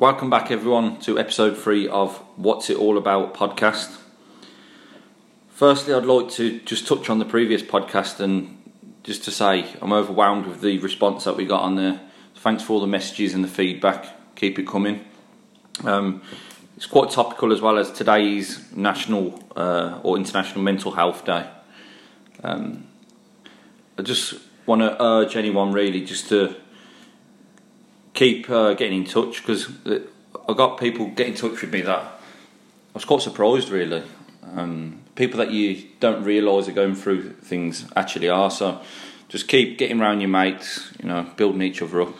Welcome back, everyone, to episode three of What's It All About podcast. Firstly, I'd like to just touch on the previous podcast and just to say I'm overwhelmed with the response that we got on there. Thanks for all the messages and the feedback. Keep it coming. Um, it's quite topical as well as today's National uh, or International Mental Health Day. Um, I just want to urge anyone really just to keep uh, getting in touch because I got people get in touch with me that I was quite surprised really. Um, people that you don't realise are going through things actually are. So just keep getting around your mates, you know, building each other up.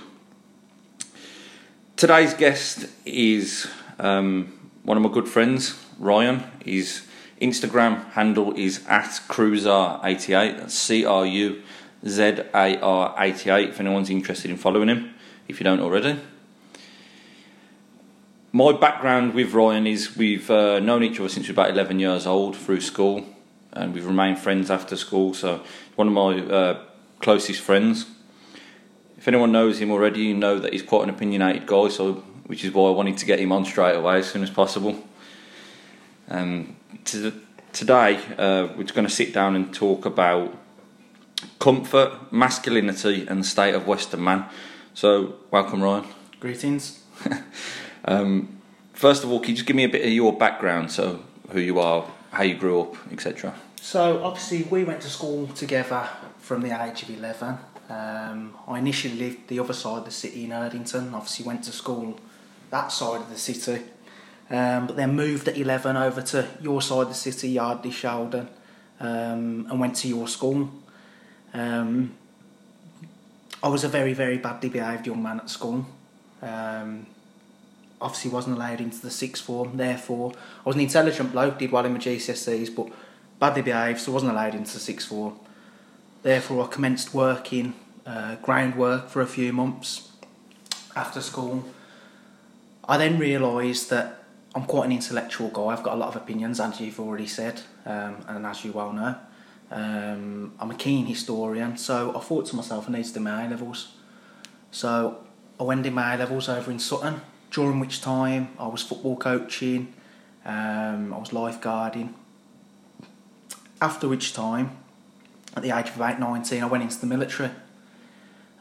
Today's guest is um, one of my good friends, Ryan. His Instagram handle is at Cruzar88. That's C R U Z A R 88 if anyone's interested in following him if you don't already. My background with Ryan is we've uh, known each other since we were about 11 years old through school, and we've remained friends after school. So, one of my uh, closest friends. If anyone knows him already, you know that he's quite an opinionated guy. So, which is why I wanted to get him on straight away as soon as possible. Um, to, today, uh, we're going to sit down and talk about comfort, masculinity, and the state of Western man. So, welcome, Ryan. Greetings. um, first of all, can you just give me a bit of your background, so who you are, how you grew up, etc. So, obviously, we went to school together from the age of 11. Um, I initially lived the other side of the city in Erdington, obviously, went to school that side of the city, um, but then moved at 11 over to your side of the city, Yardley, Sheldon, um, and went to your school. Um, I was a very, very badly behaved young man at school. Um, obviously, wasn't allowed into the sixth form. Therefore, I was an intelligent bloke, did well in my GCSEs, but badly behaved, so wasn't allowed into the sixth form. Therefore, I commenced working uh, groundwork for a few months after school. I then realised that I'm quite an intellectual guy. I've got a lot of opinions, as you've already said, um, and as you well know. Um, I'm a keen historian, so I thought to myself, I need to do my A levels. So I went in my A levels over in Sutton, during which time I was football coaching, um, I was lifeguarding. After which time, at the age of about 19, I went into the military.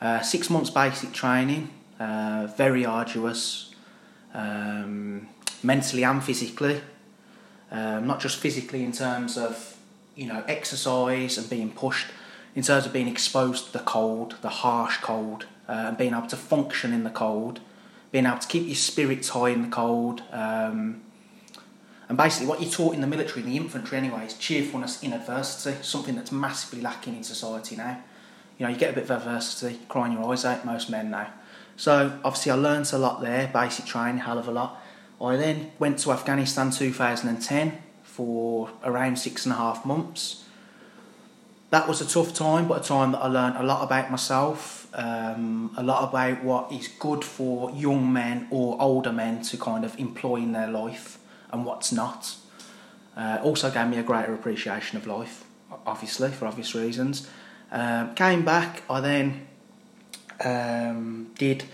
Uh, six months basic training, uh, very arduous, um, mentally and physically. Um, not just physically in terms of you know, exercise and being pushed in terms of being exposed to the cold, the harsh cold, uh, and being able to function in the cold, being able to keep your spirits high in the cold. Um, and basically, what you're taught in the military, in the infantry anyway, is cheerfulness in adversity, something that's massively lacking in society now. You know, you get a bit of adversity, crying your eyes out, most men now. So, obviously, I learnt a lot there, basic training, hell of a lot. I then went to Afghanistan 2010 for around six and a half months. That was a tough time, but a time that I learned a lot about myself, um, a lot about what is good for young men or older men to kind of employ in their life and what's not. Uh, also gave me a greater appreciation of life, obviously, for obvious reasons. Um, came back, I then um, did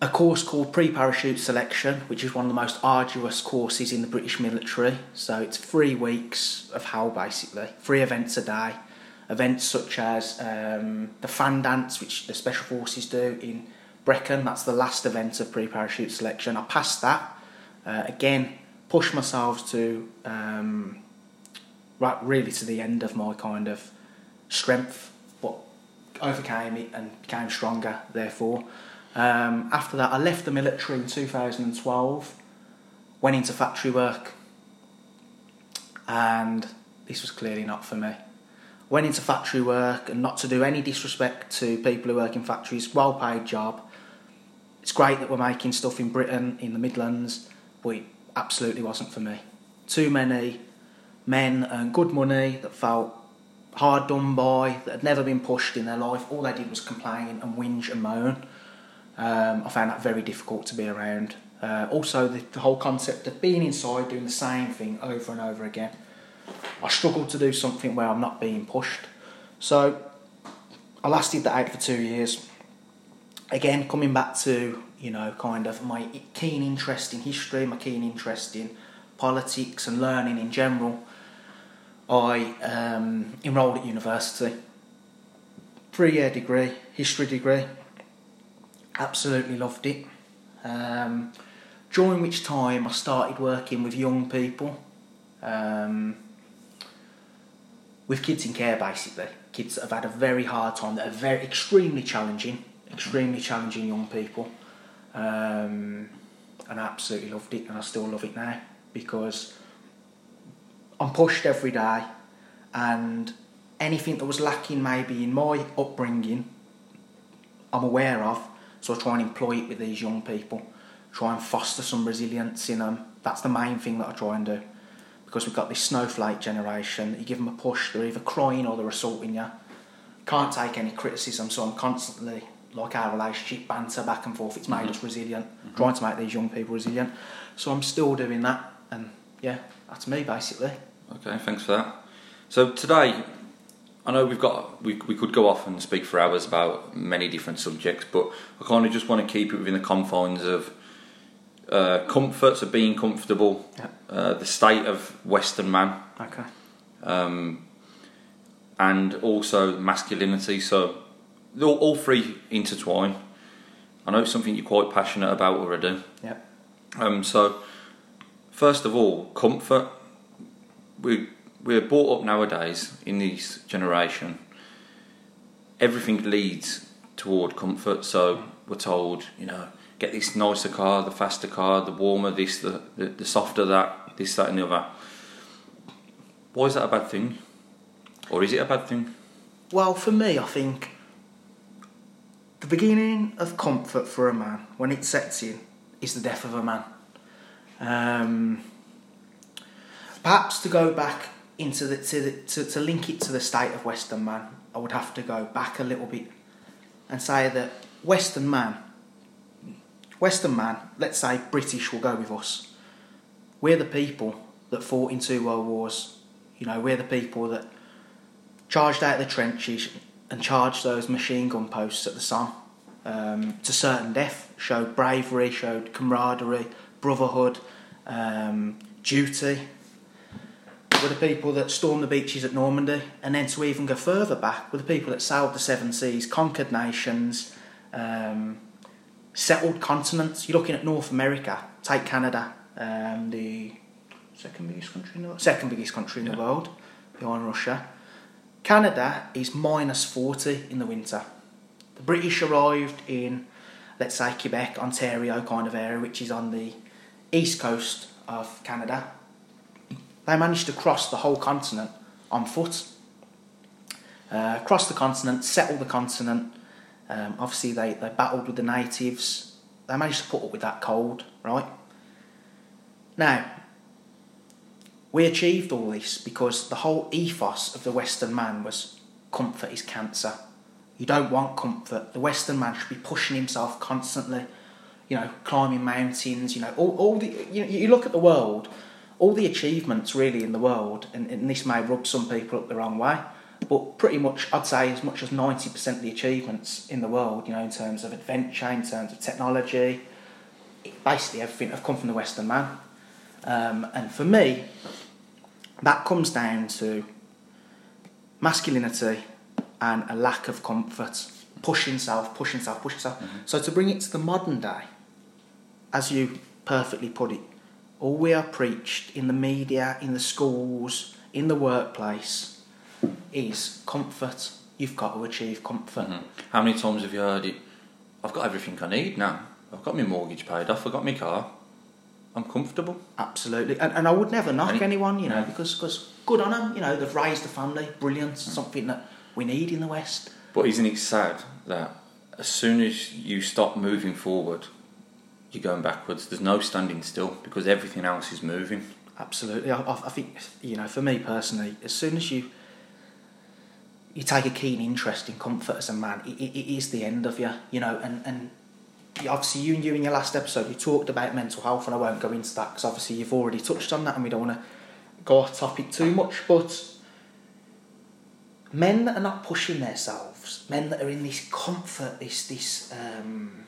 a course called Pre Parachute Selection, which is one of the most arduous courses in the British military. So it's three weeks of hell basically, three events a day. Events such as um, the fan dance, which the Special Forces do in Brecon, that's the last event of Pre Parachute Selection. I passed that. Uh, again, pushed myself to um, right, really to the end of my kind of strength, but overcame it and became stronger, therefore. Um, after that, I left the military in 2012, went into factory work, and this was clearly not for me. Went into factory work, and not to do any disrespect to people who work in factories, well paid job. It's great that we're making stuff in Britain, in the Midlands, but it absolutely wasn't for me. Too many men earn good money that felt hard done by, that had never been pushed in their life. All they did was complain and whinge and moan. Um, I found that very difficult to be around. Uh, also, the, the, whole concept of being inside doing the same thing over and over again. I struggled to do something where I'm not being pushed. So I lasted that out for two years. Again, coming back to you know, kind of my keen interest in history, my keen interest in politics and learning in general, I um, enrolled at university. Three year degree, history degree. Absolutely loved it. Um, during which time I started working with young people, um, with kids in care basically. Kids that have had a very hard time, that are very extremely challenging, extremely challenging young people. Um, and I absolutely loved it, and I still love it now because I'm pushed every day, and anything that was lacking maybe in my upbringing, I'm aware of. So I try and employ it with these young people, try and foster some resilience in them. That's the main thing that I try and do because we've got this snowflake generation. You give them a push, they're either crying or they're assaulting you. Can't take any criticism, so I'm constantly like our relationship banter back and forth. It's made mm-hmm. us resilient, mm-hmm. trying to make these young people resilient. So I'm still doing that, and yeah, that's me basically. Okay, thanks for that. So today, I know we've got we we could go off and speak for hours about many different subjects, but I kind of just want to keep it within the confines of uh, comforts of being comfortable, yeah. uh, the state of Western man, okay, um, and also masculinity. So all, all three intertwine. I know it's something you're quite passionate about already. Yeah. Um. So, first of all, comfort. We we're brought up nowadays in this generation. Everything leads toward comfort. So we're told, you know, get this nicer car, the faster car, the warmer this, the, the, the softer that, this, that, and the other. Why is that a bad thing? Or is it a bad thing? Well, for me, I think the beginning of comfort for a man, when it sets in, is the death of a man. Um, perhaps to go back into the to, the, to to link it to the state of Western man, I would have to go back a little bit and say that Western man Western man, let's say British will go with us. We're the people that fought in two world wars. You know, we're the people that charged out the trenches and charged those machine gun posts at the Somme um, to certain death. Showed bravery, showed camaraderie, brotherhood, um, duty. We're the people that stormed the beaches at Normandy, and then to even go further back, we're the people that sailed the seven seas, conquered nations. Um, settled continents. You're looking at North America. Take Canada, um, the second biggest country in the world. Second biggest country in yeah. the world, behind Russia. Canada is minus 40 in the winter. The British arrived in, let's say, Quebec, Ontario kind of area, which is on the east coast of Canada. They managed to cross the whole continent on foot. Uh, cross the continent, settle the continent, um, obviously, they, they battled with the natives. They managed to put up with that cold, right? Now, we achieved all this because the whole ethos of the Western man was comfort is cancer. You don't want comfort. The Western man should be pushing himself constantly, you know, climbing mountains, you know, all, all the, you, you look at the world, all the achievements really in the world, and, and this may rub some people up the wrong way, but pretty much I'd say as much as 90% of the achievements in the world, you know, in terms of adventure, in terms of technology, basically everything have come from the Western man. Um, and for me, that comes down to masculinity and a lack of comfort, pushing self, pushing self, pushing self. Mm-hmm. So to bring it to the modern day, as you perfectly put it, all we are preached in the media, in the schools, in the workplace is comfort. You've got to achieve comfort. Mm-hmm. How many times have you heard it? I've got everything I need now. I've got my mortgage paid off. I've got my car. I'm comfortable. Absolutely, and, and I would never knock Any, anyone, you know, because cause good on them. You know, they've raised a family, brilliant, mm. something that we need in the West. But isn't it sad that as soon as you stop moving forward, you're going backwards? There's no standing still because everything else is moving. Absolutely, I, I think you know, for me personally, as soon as you you take a keen interest in comfort as a man, it, it, it is the end of you, you know, and, and obviously you and you in your last episode, you talked about mental health, and I won't go into that because obviously you've already touched on that and we don't want to go off topic too much, but men that are not pushing themselves, men that are in this comfort, this, this, um,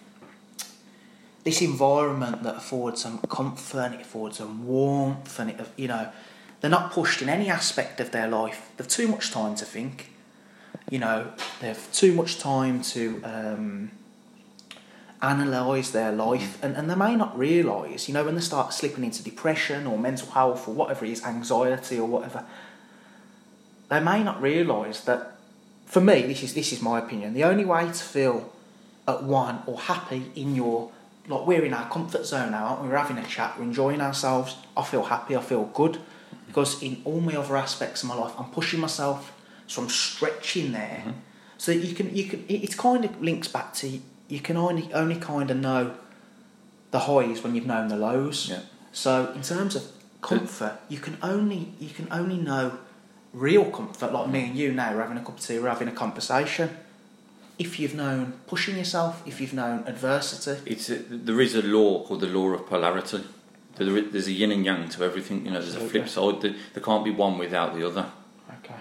this environment that affords them comfort and it affords them warmth and it, you know, they're not pushed in any aspect of their life. They've too much time to think. You know, they've too much time to um, analyse their life, and, and they may not realise, you know, when they start slipping into depression or mental health or whatever it is, anxiety or whatever, they may not realise that. For me, this is this is my opinion. The only way to feel at one or happy in your like we're in our comfort zone now, aren't we? We're having a chat, we're enjoying ourselves. I feel happy, I feel good because in all my other aspects of my life, I'm pushing myself, so I'm stretching there. Mm-hmm. So you can you can it, it kind of links back to you can only only kind of know the highs when you've known the lows. Yeah. So in terms of comfort, you can only you can only know real comfort like me and you now. We're having a cup of tea, we're having a conversation. If you've known pushing yourself, if you've known adversity, it's a, there is a law called the law of polarity. There's a yin and yang to everything. You know, there's a flip side. There can't be one without the other. Okay.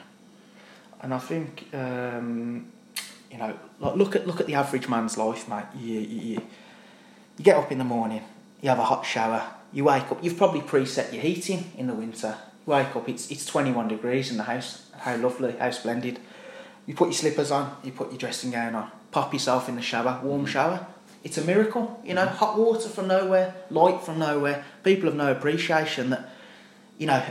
And I think um, you know, like look at look at the average man's life, mate. You, you, you get up in the morning, you have a hot shower, you wake up. You've probably preset your heating in the winter. You wake up, it's it's 21 degrees in the house. How lovely, how splendid. You put your slippers on, you put your dressing gown on, pop yourself in the shower, warm shower. It's a miracle, you know. Hot water from nowhere, light from nowhere. People have no appreciation that, you know,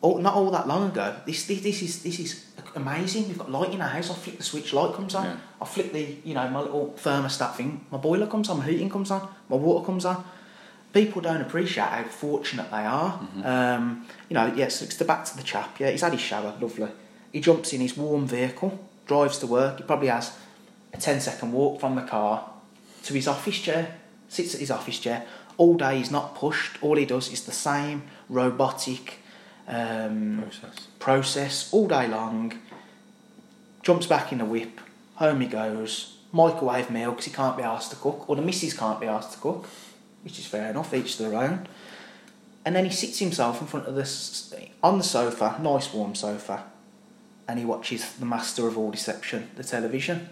all, not all that long ago. This, this this is this is amazing. We've got light in our house. I flick the switch, light comes on. Yeah. I flick the, you know, my little thermostat thing. My boiler comes on, my heating comes on, my water comes on. People don't appreciate how fortunate they are. Mm-hmm. Um, you know, yes, it's the back to the chap. Yeah, he's had his shower, lovely. He jumps in his warm vehicle, drives to work. He probably has a 10 second walk from the car to his office chair, sits at his office chair. All day he's not pushed. All he does is the same robotic um, process. process all day long. Jumps back in the whip, home he goes, microwave meal because he can't be asked to cook, or the missus can't be asked to cook, which is fair enough, each to their own. And then he sits himself in front of this on the sofa, nice warm sofa, and he watches the master of all deception, the television.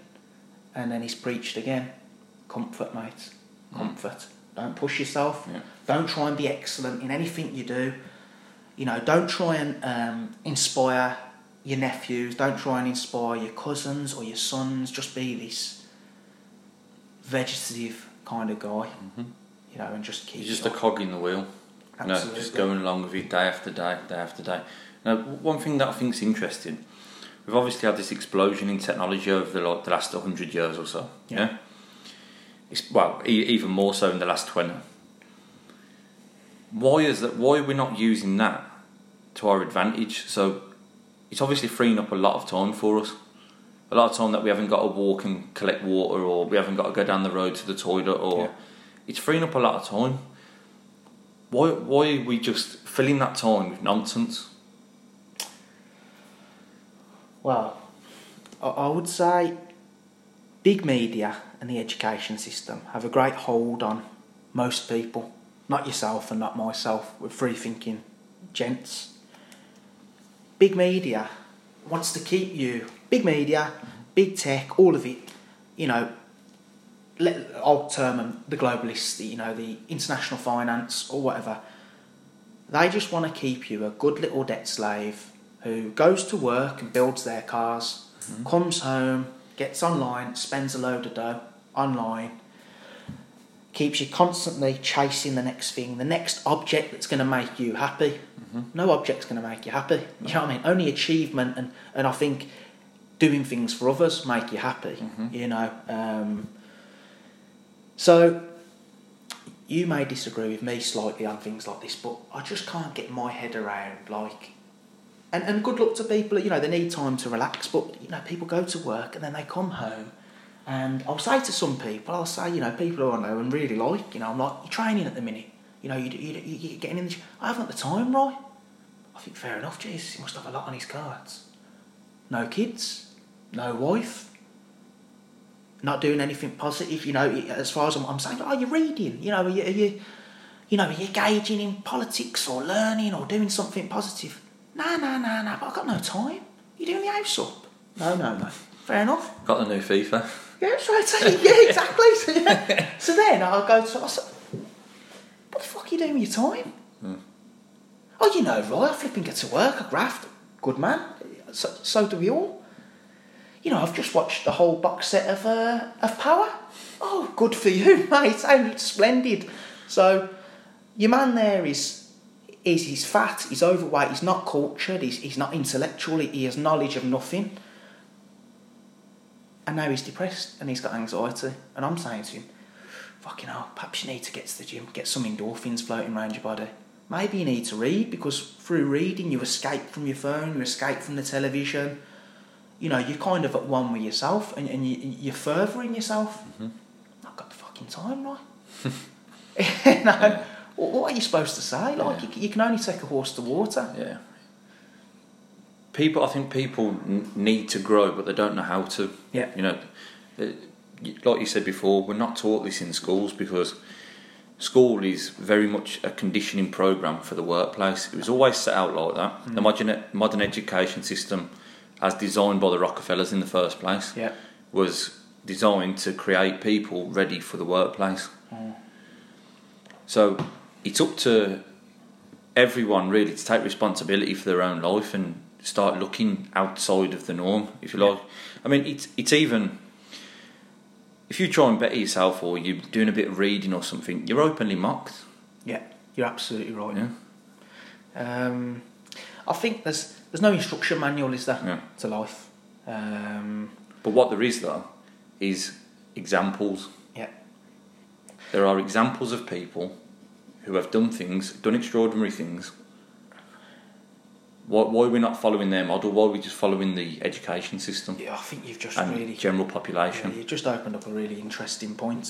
And then he's preached again. Comfort, mate. Comfort. Mm. Don't push yourself. Yeah. Don't try and be excellent in anything you do you know, don't try and um, inspire your nephews, don't try and inspire your cousins or your sons, just be this vegetative kind of guy, mm-hmm. you know, and just keep. You're just a cog in the wheel. Absolutely. No, just going along with it day after day, day after day. Now, one thing that I think is interesting, we've obviously had this explosion in technology over the, like, the last 100 years or so. Yeah. yeah? It's, well, e- even more so in the last 20 why is that? Why are we not using that to our advantage? So it's obviously freeing up a lot of time for us. A lot of time that we haven't got to walk and collect water, or we haven't got to go down the road to the toilet, or yeah. it's freeing up a lot of time. Why? Why are we just filling that time with nonsense? Well, I would say big media and the education system have a great hold on most people not yourself and not myself. We're free thinking gents. Big media wants to keep you, big media, big tech, all of it, you know, let, I'll term them the globalists, the, you know, the international finance or whatever. They just want to keep you a good little debt slave who goes to work and builds their cars, mm-hmm. comes home, gets online, spends a load of dough online, keeps you constantly chasing the next thing, the next object that's going to make you happy. Mm-hmm. No object's going to make you happy. You know what I mean? Only achievement and, and I think doing things for others make you happy. Mm-hmm. You know. Um, so you may disagree with me slightly on things like this, but I just can't get my head around like. And, and good luck to people, you know, they need time to relax, but, you know, people go to work and then they come home and I'll say to some people, I'll say, you know, people who I know and really like, you know, I'm like, you're training at the minute. You know, you, you, you're getting in the... I haven't the time, right? I think, fair enough, Jesus, he must have a lot on his cards. No kids, no wife, not doing anything positive, you know, as far as I'm, I'm saying, oh, are you reading? You know, are you, are you, you know, are you engaging in politics or learning or doing something positive? No, no, no, no, but I've got no time. You're doing the house up. No, no, no. Fair enough. Got the new FIFA. Yeah, straight to Yeah, exactly. So, yeah. so then I'll go to, I said, what the fuck are you doing with your time? Hmm. Oh, you know, right, I flipping get to work, I graft. Good man. So, so do we all. You know, I've just watched the whole box set of, uh, of Power. Oh, good for you, mate. Sounds splendid. So, your man there is, is he's fat, he's overweight, he's not cultured, he's, he's not intellectual, he has knowledge of nothing. And now he's depressed and he's got anxiety. And I'm saying to him, fucking hell, perhaps you need to get to the gym, get some endorphins floating around your body. Maybe you need to read because through reading you escape from your phone, you escape from the television. You know, you're kind of at one with yourself and, and you, you're furthering yourself. Mm-hmm. I've got the fucking time, right? you know, what what are you supposed to say? Like, Yeah. you, you can only take a horse to water. Yeah. People, I think people n- need to grow, but they don't know how to. Yeah. You know, uh, like you said before, we're not taught this in schools because school is very much a conditioning program for the workplace. It was always set out like that. The modern modern education system, as designed by the Rockefellers in the first place, Yeah. was designed to create people ready for the workplace. So it's up to everyone really to take responsibility for their own life and start looking outside of the norm, if you like. I mean, it's it's even if you try and better yourself or you're doing a bit of reading or something, you're openly mocked. Yeah, you're absolutely right. Yeah. Um, I think there's there's no instruction manual, is there, Yeah. to life? Um, But what there is though is examples. yeah, There are examples of people who have done things, done extraordinary things. Why, why are we not following their model? Why are we just following the education system yeah. I think you've just really general yeah, population? you just opened up a really interesting point.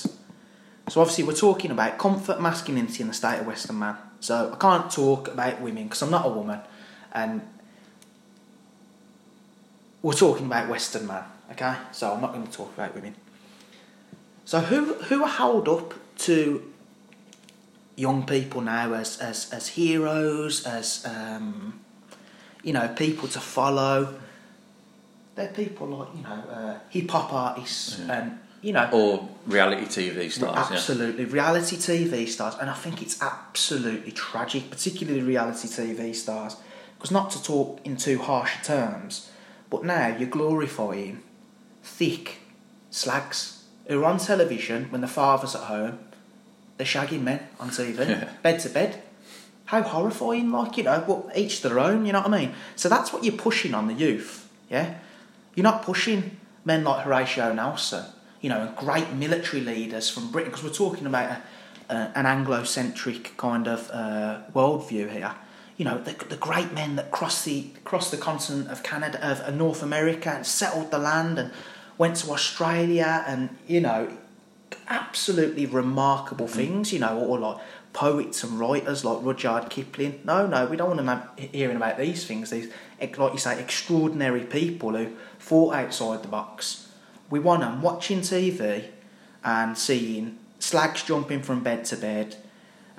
So obviously we're talking about comfort, masculinity, and the state of Western man. So I can't talk about women because I'm not a woman, and we're talking about Western man. Okay, so I'm not going to talk about women. So who who are held up to young people now as as, as heroes, as um, you know, people to follow? They're people like you know uh, hip hop artists Yeah. and you know Or reality TV stars, yeah. absolutely reality TV stars, and I think it's absolutely tragic, particularly reality TV stars, because not to talk in too harsh terms, but now you're glorifying thick slags who are on television when the father's at home, they're shagging men on TV, Yeah. bed to bed. How horrifying, like, you know, each their own, you know what I mean? So that's what you're pushing on the youth, yeah? You're not pushing men like Horatio Nelson, you know, great military leaders from Britain, because we're talking about a, a, an Anglo-centric kind of uh, worldview here. You know, the, the great men that crossed the crossed the continent of Canada, of North America, and settled the land, and went to Australia, and you know, absolutely remarkable mm. things. You know, or like poets and writers like Rudyard Kipling. No, no, we don't want them have- hearing about these things. These, like you say, extraordinary people who thought outside the box. We want them watching TV and seeing slags jumping from bed to bed,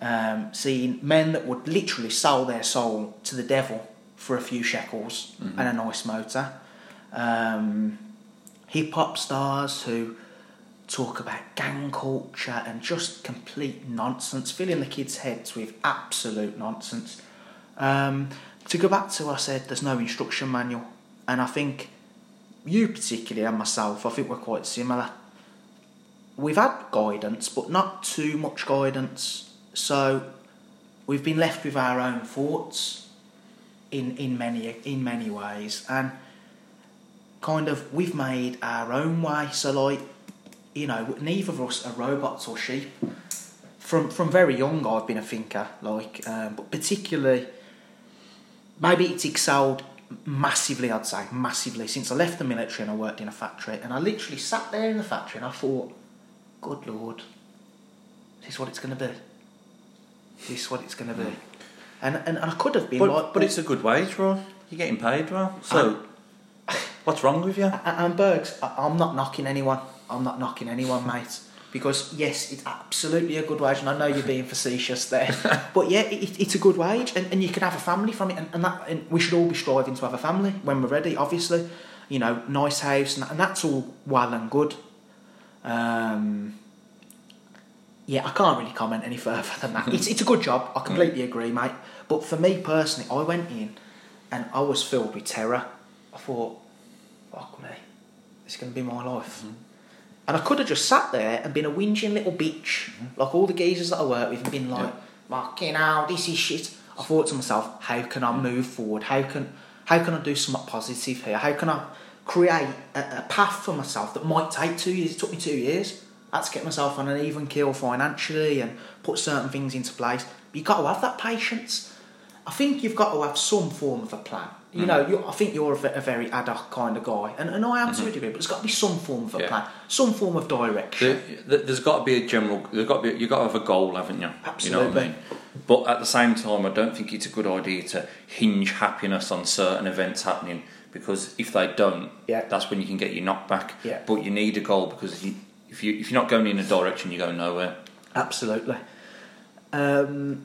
um, seeing men that would literally sell their soul to the devil for a few shekels and a nice motor. Um, hip hop stars who talk about gang culture and just complete nonsense, filling the kids' heads with absolute nonsense. Um, to go back to what I said, there's no instruction manual, and I think you particularly and myself, I think we're quite similar. We've had guidance, but not too much guidance, so we've been left with our own thoughts in in many in many ways, and kind of we've made our own way. So like, you know, neither of us are robots or sheep. From from very young, I've been a thinker, like, um, but particularly, maybe it's excelled massively. I'd say massively since I left the military and I worked in a factory, and I literally sat there in the factory and I thought, "Good lord, this is what it's going to be. This is what it's going to be." And, and and I could have been But, like, but it's a good wage, right? You're getting paid well. So, what's wrong with you? And, Bergs, I'm not knocking anyone. I'm not knocking anyone, mate. Because yes, it's absolutely a good wage, and I know you're being facetious there, but yeah, it, it's a good wage, and, and you can have a family from it, and, and that and we should all be striving to have a family when we're ready. Obviously, you know, nice house, and, and that's all well and good. Um, yeah, I can't really comment any further than that. It's, it's a good job. I completely mm. agree, mate. But for me personally, I went in and I was filled with terror. I thought, fuck me, this is going to be my life. Mm-hmm. And I could have just sat there and been a whinging little bitch, mm-hmm. like all the geezers that I work with, and been like, fucking hell, this is shit. I thought to myself, how can I mm. move forward? How can how can I do something positive here? How can I create a, a path for myself that might take two years? It took me two years. I had to get myself on an even keel financially and put certain things into place. But you've got to have that patience. I think you've got to have some form of a plan. You mm. know, you I think you're a, a very ad hoc kind of guy, and, and I am to a degree, but there's got to be some form of a Yeah. plan, some form of direction. There, there's got to be a general. There's got to be. You've got to have a goal, haven't you? You know I Absolutely. mean. But at the same time, I don't think it's a good idea to hinge happiness on certain events happening because if they don't, Yeah. that's when you can get your knock back. Yeah. But you need a goal because you, if you if you're not going in a direction, you're going nowhere. Absolutely. Um,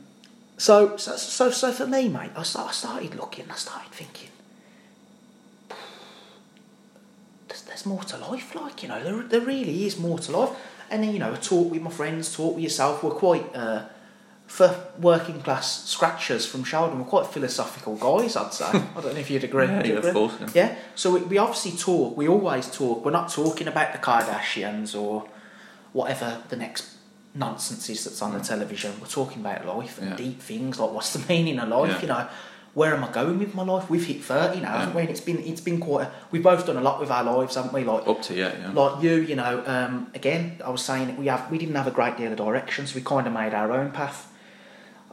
so, so, so, so for me, mate, I, start, I started looking, I started thinking, there's, there's more to life, like, you know, there, there really is more to life. And then, you know, I talk with my friends, talk with yourself, we're quite, uh, for working class scratchers from Sheldon, we're quite philosophical guys, I'd say. I don't know if you'd agree. Yeah, yeah, of course, yeah. Yeah, so we, we obviously talk, we always talk, we're not talking about the Kardashians or whatever the next nonsense is that's on the television. We're talking about life and Mm. Yeah. deep things like what's the meaning of life, Yeah. you know. Where am I going with my life? We've hit thirty now, haven't we? And it's been it's been quite. A, we've both done a lot with our lives, haven't we? Like Up to yeah, yeah. like you, you know. Um, again, I was saying we have we didn't have a great deal of direction, so we kind of made our own path.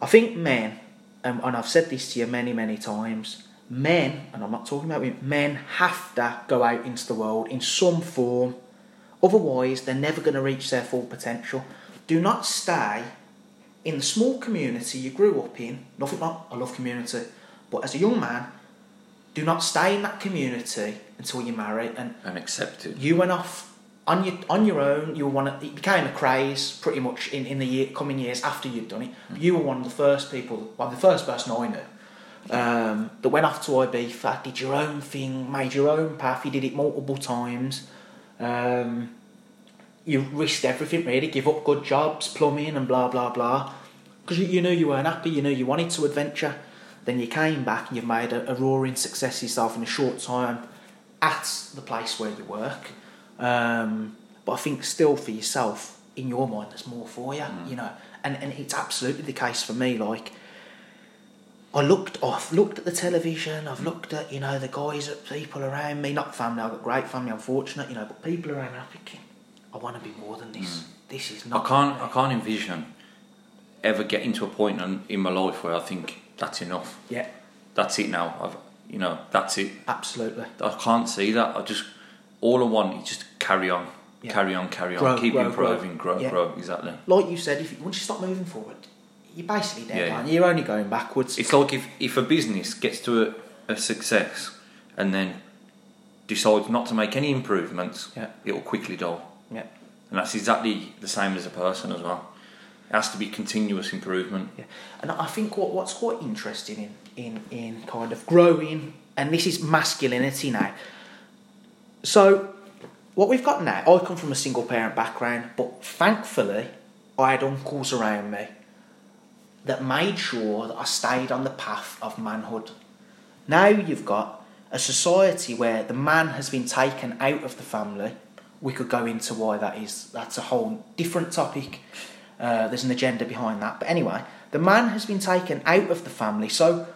I think men, um, and I've said this to you many many times. Men, and I'm not talking about women. Men have to go out into the world in some form. Otherwise, they're never going to reach their full potential. Do not stay in the small community you grew up in. Nothing wrong, I love community, but as a young man, do not stay in that community until you marry and and accept it. you went off on your on your own. You were one. Of, it became a craze pretty much in, in the year, coming years after you'd done it. You were one of the first people, well, the first person I knew um, that went off to Ibiza, did your own thing, made your own path. You did it multiple times. Um, you risked everything really, give up good jobs, plumbing, and blah blah blah, because you, you knew you weren't happy. You knew you wanted to adventure. Then you came back and you've made a, a roaring success yourself in a short time at the place where you work. Um, but I think still for yourself, in your mind, there's more for you, mm. you know. And and it's absolutely the case for me. Like I looked, I've looked at the television. I've mm. looked at you know the guys, at people around me. Not family. I've got great family. I'm fortunate, you know. But people around me, I'm thinking, I want to be more than this. Mm. This is not. I can't. I can't envision ever getting to a point in, in my life where I think that's enough. Yeah, That's it now. I've, you know, that's it. absolutely. I can't see that. I just all I want is just carry on, Yeah. carry on, carry on, Grow, keep grow, grow. improving, grow, Yeah. grow. Exactly. Like you said, if you, once you stop moving forward, you're basically dead. Yeah. You're only going backwards. It's like if if a business gets to a, a success and then decides not to make any improvements, Yeah. it'll quickly die. yeah. And that's exactly the same as a person as well. It has to be continuous improvement. Yeah, and I think what, what's quite interesting in, in, in kind of growing, and this is masculinity now. So, what we've got now, I come from a single parent background, but thankfully, I had uncles around me that made sure that I stayed on the path of manhood. Now you've got a society where the man has been taken out of the family. We could go into why that is. That's a whole different topic. Uh, there's an agenda behind that. But anyway, the man has been taken out of the family. So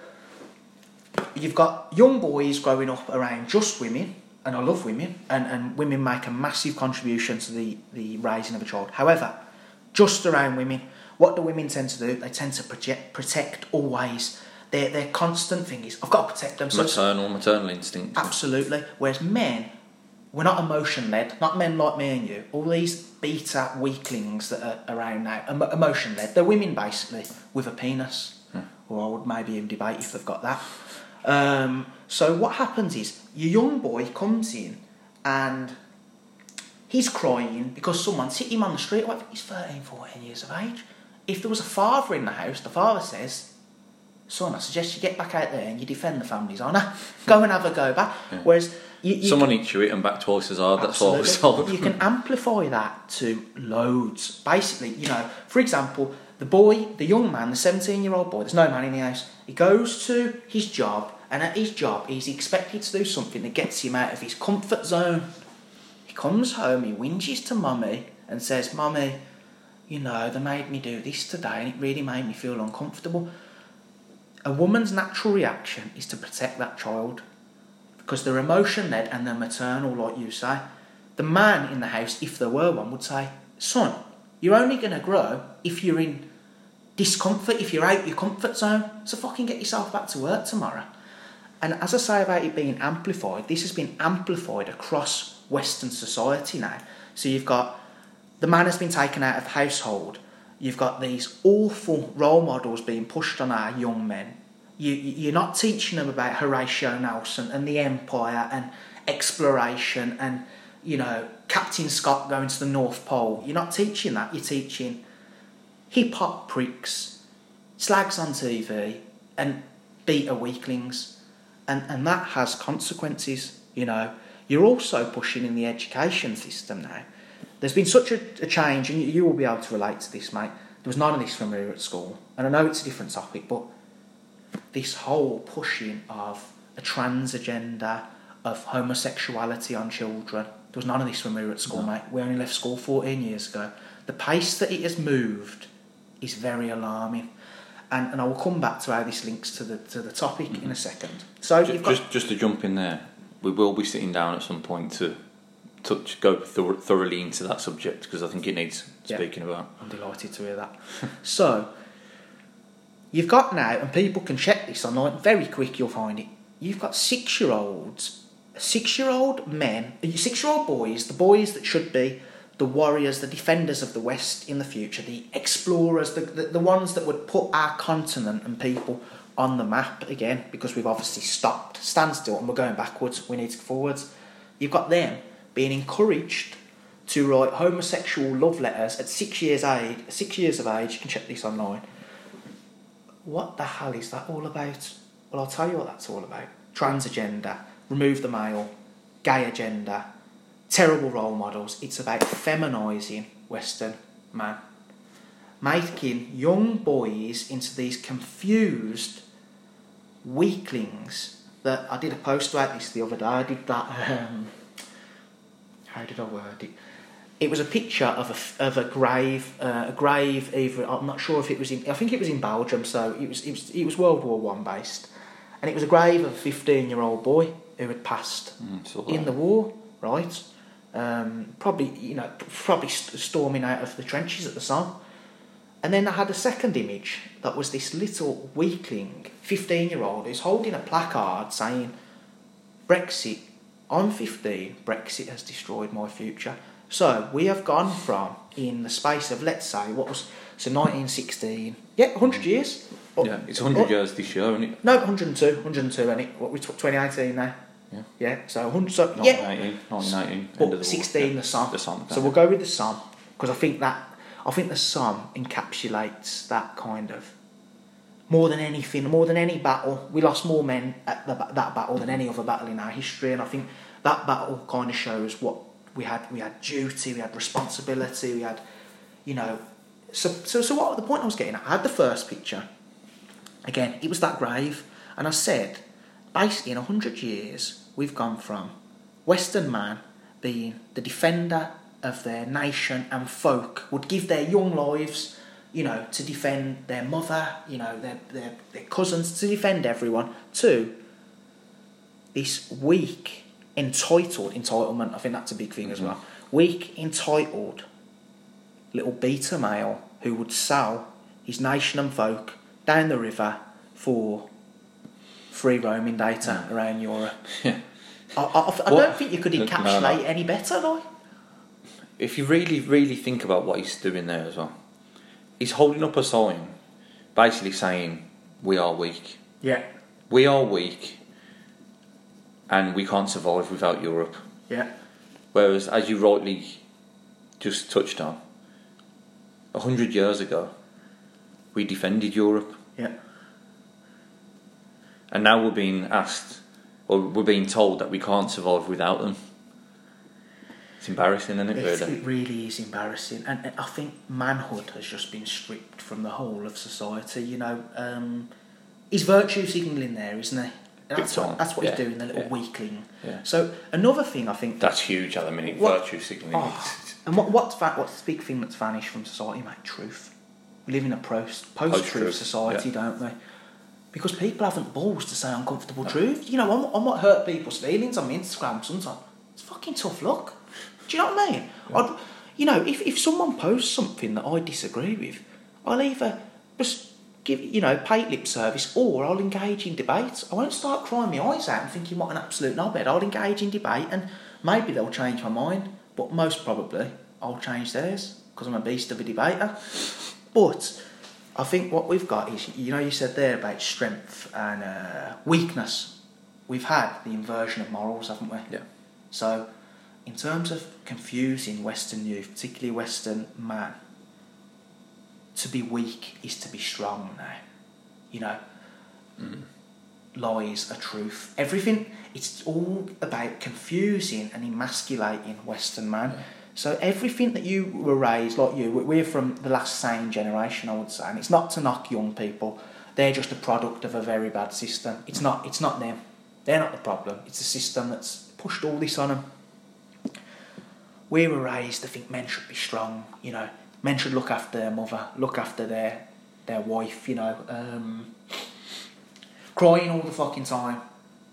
you've got young boys growing up around just women, and I love women, and, and women make a massive contribution to the, the raising of a child. However, just around women, what do women tend to do? They tend to project, protect always. Their, their constant thing is, I've got to protect them. So Maternal, maternal instinct. Absolutely. Whereas men, we're not emotion led. Not men like me and you. All these beta weaklings that are around now, emo- emotion led. They're women basically with a penis. Hmm. Or I would maybe even debate if they've got that. Um, so what happens is your young boy comes in and he's crying because someone's hit him on the street. He's 13, 14 years of age. If there was a father in the house, the father says, Son, I suggest you get back out there and you defend the family's honour. go and have a go back. Whereas You, you Someone eat chew it and back twice as hard. That's all. I was told. You can amplify that to loads. Basically, you know, for example, the boy, the young man, the 17 year old boy, there's no man in the house, he goes to his job, and at his job, he's expected to do something that gets him out of his comfort zone. He comes home, he whinges to mummy and says, Mummy, you know, they made me do this today and it really made me feel uncomfortable. A woman's natural reaction is to protect that child because they're emotion led and they're maternal, like you say. The man in the house, if there were one, would say, Son, you're only going to grow if you're in discomfort, if you're out your comfort zone. So fucking get yourself back to work tomorrow. And as I say about it being amplified, this has been amplified across Western society now. So you've got the man has been taken out of household. You've got these awful role models being pushed on our young men. You, you're not teaching them about Horatio Nelson and the Empire and exploration and, you know, Captain Scott going to the North Pole. You're not teaching that. You're teaching hip hop pricks, slags on TV, and beta weaklings. And, and that has consequences, you know. You're also pushing in the education system now. There's been such a, a change, and you, you will be able to relate to this, mate. There was none of this when we were at school. And I know it's a different topic, but this whole pushing of a trans agenda, of homosexuality on children, there was none of this when we were at school, mate. We only left school 14 years ago. The pace that it has moved is very alarming. And, and I will come back to how this links to the to the topic in a mm-hmm. second. So Ju- you've got just, just to jump in there, we will be sitting down at some point to touch go thor- thoroughly into that subject because I think it needs Yeah. speaking about. I'm delighted to hear that. so, you've got now, and people can check this online, very quick you'll find it. You've got six year olds, six year old men, six year old boys, the boys that should be the warriors, the defenders of the West in the future, the explorers, the, the, the ones that would put our continent and people on the map again, because we've obviously stopped, stand still, and we're going backwards, we need to go forwards. You've got them being encouraged to write homosexual love letters at six years age. Six years of age, you can check this online. What the hell is that all about? Well, I'll tell you what that's all about. Trans agenda, remove the male, gay agenda, terrible role models. It's about feminising Western man, making young boys into these confused weaklings. That I did a post about this the other day. I did that. Um, how did I word it? It was a picture of a, of a grave, uh, a grave. Either I'm not sure if it was in. I think it was in Belgium. So it was it was it was World War One based, and it was a grave of a 15 year old boy who had passed Mm, in the war, right? Um, probably you know probably st- storming out of the trenches at the Somme. And then I had a second image that was this little weakling, 15 year old, who's holding a placard saying, Brexit, I'm 15, Brexit has destroyed my future. So we have gone from, in the space of, let's say, what was, so 1916, yeah, 100 years. Yeah, it's 100 or- years this year, isn't it? No, 102, 102, and it, what we took 2018 now. Yeah. Yeah, so 100, so, yeah, 1918, 1918, end of but the war. 16 the Somme. The Somme, So we'll go with the Somme because I think that I think the Somme encapsulates that kind of more than anything, more than any battle. We lost more men at the, that battle than any other battle in our history, and I think that battle kind of shows what we had. We had duty, we had responsibility, we had, you know. So, so, so what the point I was getting at? I had the first picture. Again, it was that grave, and I said, basically, in a hundred years, we've gone from. Western man being the defender of their nation and folk, would give their young lives, you know, to defend their mother, you know, their, their, their cousins, to defend everyone, to this weak, entitled, entitlement, I think that's a big thing as mm-hmm. well, weak, entitled little beta male who would sell his nation and folk down the river for free roaming data mm. around Europe. Yeah. I, I, I don't think you could uh, No, no, encapsulate no. any better, though. If you really, really think about what he's doing there as well, he's holding up a sign basically saying, We are weak. Yeah, We are weak and we can't survive without Europe. yeah, Whereas, as you rightly just touched on, a hundred years ago, we defended Europe, yeah, and now we're being asked, or we're being told that we can't survive without them. It's embarrassing, isn't it? It's, Really? it really is embarrassing, and I think manhood has just been stripped from the whole of society. You know, um, he's virtue signalling there, isn't he? That's what, that's what yeah, he's doing, the little yeah. weakling. Yeah. So another thing I think That's huge at the minute. Virtue signalling. Oh, and what, what's that? What's the big thing that's vanished from society, mate? Truth. We live in a post post Post-truth, truth society, yeah. don't we? Because people haven't balls to say uncomfortable truth. You know, I'm, I might hurt people's feelings on my Instagram sometimes. It's fucking tough luck. Do you know what I mean? I'd, you know, if, if someone posts something that I disagree with, I'll either just give, you know, pay lip service or I'll engage in debate. I won't start crying my eyes out and thinking what an absolute knobhead. I'll engage in debate and maybe they'll change my mind, but most probably I'll change theirs because I'm a beast of a debater. But I think what we've got is, you know, you said there about strength and uh, weakness. We've had the inversion of morals, haven't we? Yeah. So, in terms of confusing Western youth, particularly Western man, to be weak is to be strong now. You know, lies are truth. Everything, it's all about confusing and emasculating Western man. So everything that you were raised, like you, we- we're from the last sane generation, I would say, and it's not to knock young people. They're just a product of a very bad system. It's not. It's not them. They're not the problem. It's the system that's pushed all this on them. We were raised to think men should be strong. You know, men should look after their mother, look after their their wife. You know, um, crying all the fucking time.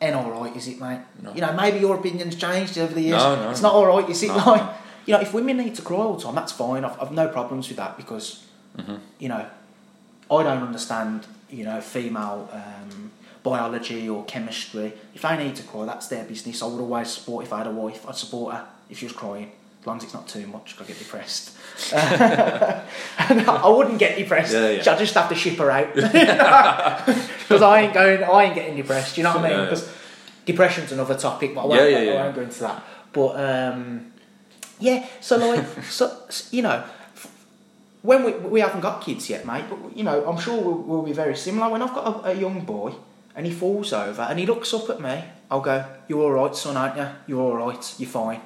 Ain't all right, is it, mate? No. You know, maybe your opinion's changed over the years. No, no, it's no. not all right, is it? Like. You know, if women need to cry all the time, that's fine. I've, I've no problems with that because, Mm-hmm. you know, I don't understand, you know, female um, biology or chemistry. If they need to cry, that's their business. I would always support if I had a wife. I'd support her if she was crying, as long as it's not too much, I get depressed. I wouldn't get depressed. Yeah, yeah. I'd just have to ship her out because I ain't going. I ain't getting depressed. You know what I mean? Yeah, yeah. Depression's another topic, but I won't, Yeah, yeah, I yeah. won't go into that. But um, yeah, so like, so you know, when we we haven't got kids yet, mate, but you know, I'm sure we'll, we'll be very similar. When I've got a, a young boy and he falls over and he looks up at me, I'll go, "You're all right, son, aren't you? You're all right. You're fine."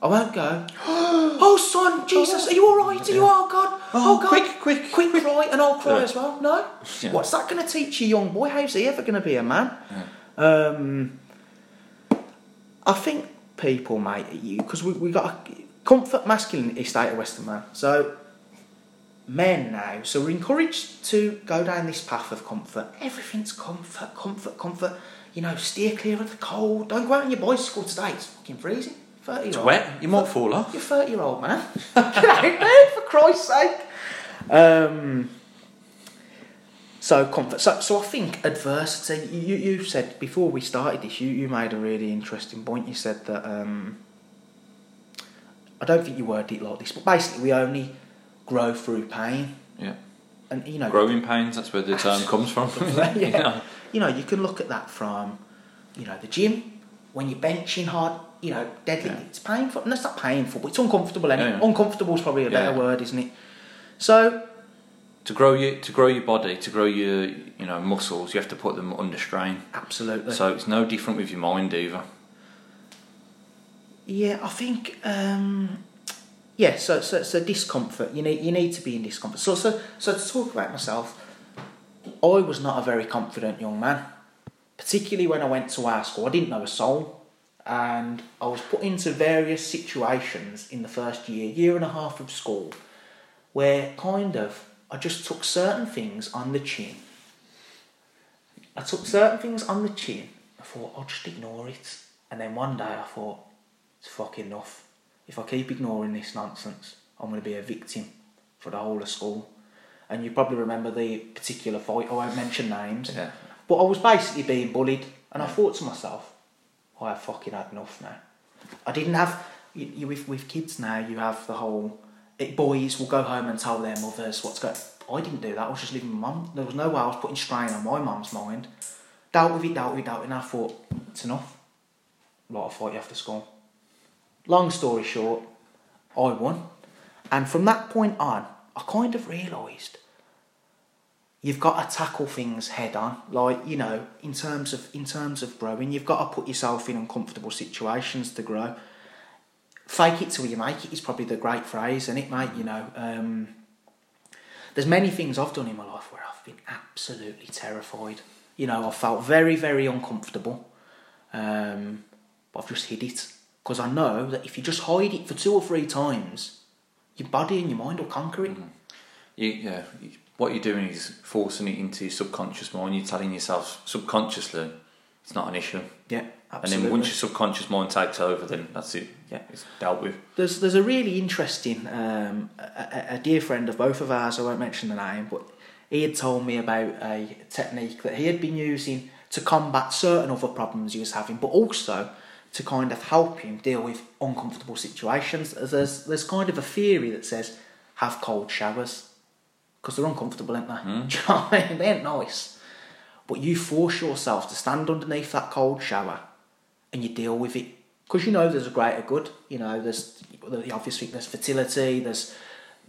I won't go. Oh, son, Jesus, are you all right? Are you? all God, oh, God, quick, quick, quick, cry, and I'll cry Yeah. as well. No, Yeah. what's that going to teach a young boy? How's he ever going to be a man? Um, I think people, mate, at you because we we got a comfort masculinity state of Western man. So men now, so we're encouraged to go down this path of comfort. Everything's comfort, comfort, comfort. You know, steer clear of the cold. Don't go out on your bicycle today. It's fucking freezing. Thirty. It's old. wet. You might fall off. You're thirty year old man. Get out there for Christ's sake. Um, so comfort. So, so I think adversity. You, you said before we started this, you, you made a really interesting point. You said that um, I don't think you worded it like this, but basically we only grow through pain, Yeah. and you know, Growing pains. That's where the term comes from. yeah. You know? You know, you can look at that from, you know, the gym when you're benching hard. You know, deadly. Yeah. It's painful. No, it's not painful, but it's uncomfortable. Anyway. Yeah, yeah. Uncomfortable is probably a better word, isn't it? So To grow your to grow your body, to grow your you know muscles, you have to put them under strain. absolutely. So it's no different with your mind either. Yeah, I think. Um, yeah, so, so so discomfort. You need you need to be in discomfort. So so so to talk about myself, I was not a very confident young man, particularly when I went to our school. I didn't know a soul, and I was put into various situations in the first year, year and a half of school, where kind of I just took certain things on the chin. I took certain things on the chin. I thought I'll just ignore it, and then one day I thought it's fucking enough. If I keep ignoring this nonsense, I'm going to be a victim for the whole of school. And you probably remember the particular fight. I won't mention names. Yeah. But I was basically being bullied, and I thought to myself, I have fucking had enough now. I didn't have. You, you, with, with kids now, you have the whole. It, boys will go home and tell their mothers what's going. I didn't do that. I was just leaving my mum. There was no way I was putting strain on my mum's mind. Dealt with it, dealt with it, dealt with it, and I thought it's enough. Lot of fight you after school. Long story short, I won, and from that point on, I kind of realised you've got to tackle things head on. Like you know, in terms of in terms of growing, you've got to put yourself in uncomfortable situations to grow. Fake it till you make it is probably the great phrase, isn't it, mate? You know, um, there's many things I've done in my life where I've been absolutely terrified. You know, I felt very, very uncomfortable, um, but I've just hid it because I know that if you just hide it for two or three times, your body and your mind will conquer it. You, yeah, what you're doing is forcing it into your subconscious mind. You're telling yourself subconsciously it's not an issue. Yeah, absolutely. And then once your subconscious mind takes over, then that's it. Yeah. it's dealt with. There's there's a really interesting um, a, a dear friend of both of ours. I won't mention the name, but he had told me about a technique that he had been using to combat certain other problems he was having, but also to kind of help him deal with uncomfortable situations. There's there's kind of a theory that says have cold showers because they're uncomfortable, aren't they? Mm. Do you know what I mean? They ain't nice. But you force yourself to stand underneath that cold shower and you deal with it because you know there's a greater good. You know, there's the obvious thing, there's fertility, there's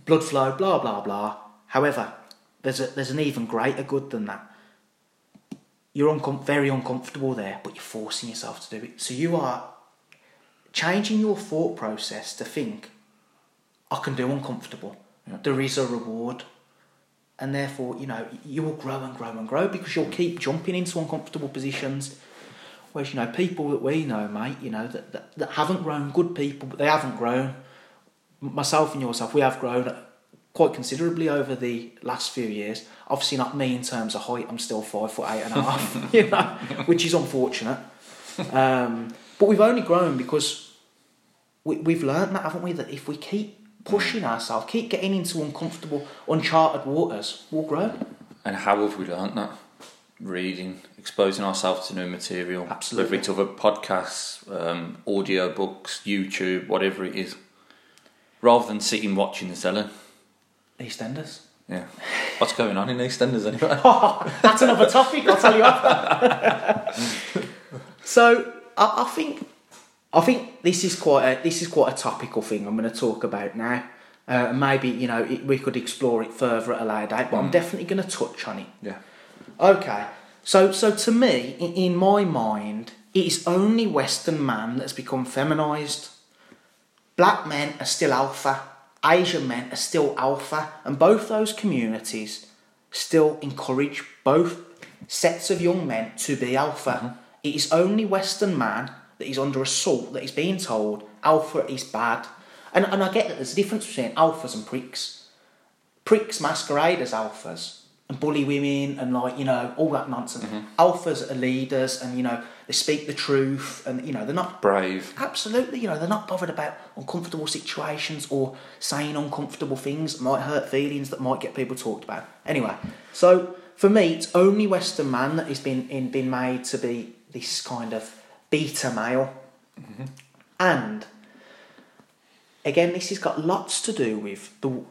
blood flow, blah blah blah. However, there's a there's an even greater good than that. You're uncom- very uncomfortable there, but you're forcing yourself to do it. So you are changing your thought process to think, I can do uncomfortable. Yeah. There is a reward. And therefore, you know, you will grow and grow and grow because you'll keep jumping into uncomfortable positions. Whereas, you know, people that we know, mate, you know, that, that, that haven't grown, good people, but they haven't grown. Myself and yourself, we have grown quite considerably over the last few years. Obviously, not me in terms of height, I'm still five foot eight and a half, you know, which is unfortunate. Um, but we've only grown because we, we've learned that, haven't we? That if we keep pushing ourselves, keep getting into uncomfortable, uncharted waters, we'll grow. And how have we learnt that? Reading, exposing ourselves to new material. Absolutely. Whether it's other podcasts, um, audio books, YouTube, whatever it is. Rather than sitting watching the telly. EastEnders. Yeah. What's going on in EastEnders anyway? That's another topic. I'll tell you after. so I, I think I think this is quite a this is quite a topical thing I'm going to talk about now. Uh, maybe you know it, we could explore it further at a later date, but I'm definitely going to touch on it. yeah. Okay, so so to me, in, my mind, it is only Western man that's become feminised. Black men are still alpha. Asian men are still alpha, and both those communities still encourage both sets of young men to be alpha. Mm-hmm. It is only Western man that is under assault that is being told alpha is bad. And, and I get that there's a difference between alphas and pricks. Pricks masquerade as alphas and bully women and like, you know, all that nonsense. Mm-hmm. Alphas are leaders and, you know, they speak the truth and, you know, they're not Brave. Absolutely, you know, they're not bothered about uncomfortable situations or saying uncomfortable things that might hurt feelings that might get people talked about. Anyway, so for me, it's only Western man that has been in, been made to be this kind of beta male, mm-hmm. and again, this has got lots to do with the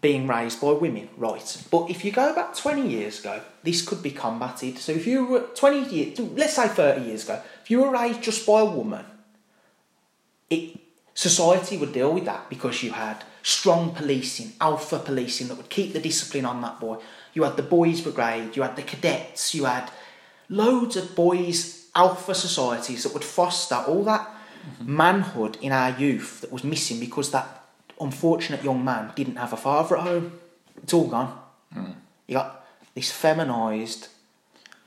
being raised by women, right? But if you go back 20 years ago, this could be combated. So if you were 20 years, let's say 30 years ago, if you were raised just by a woman, it society would deal with that because you had strong policing, alpha policing that would keep the discipline on that boy. You had the boys' brigade, you had the cadets, you had loads of boys' alpha societies that would foster all that mm-hmm. manhood in our youth that was missing because that unfortunate young man didn't have a father at home. It's all gone. You got this feminised,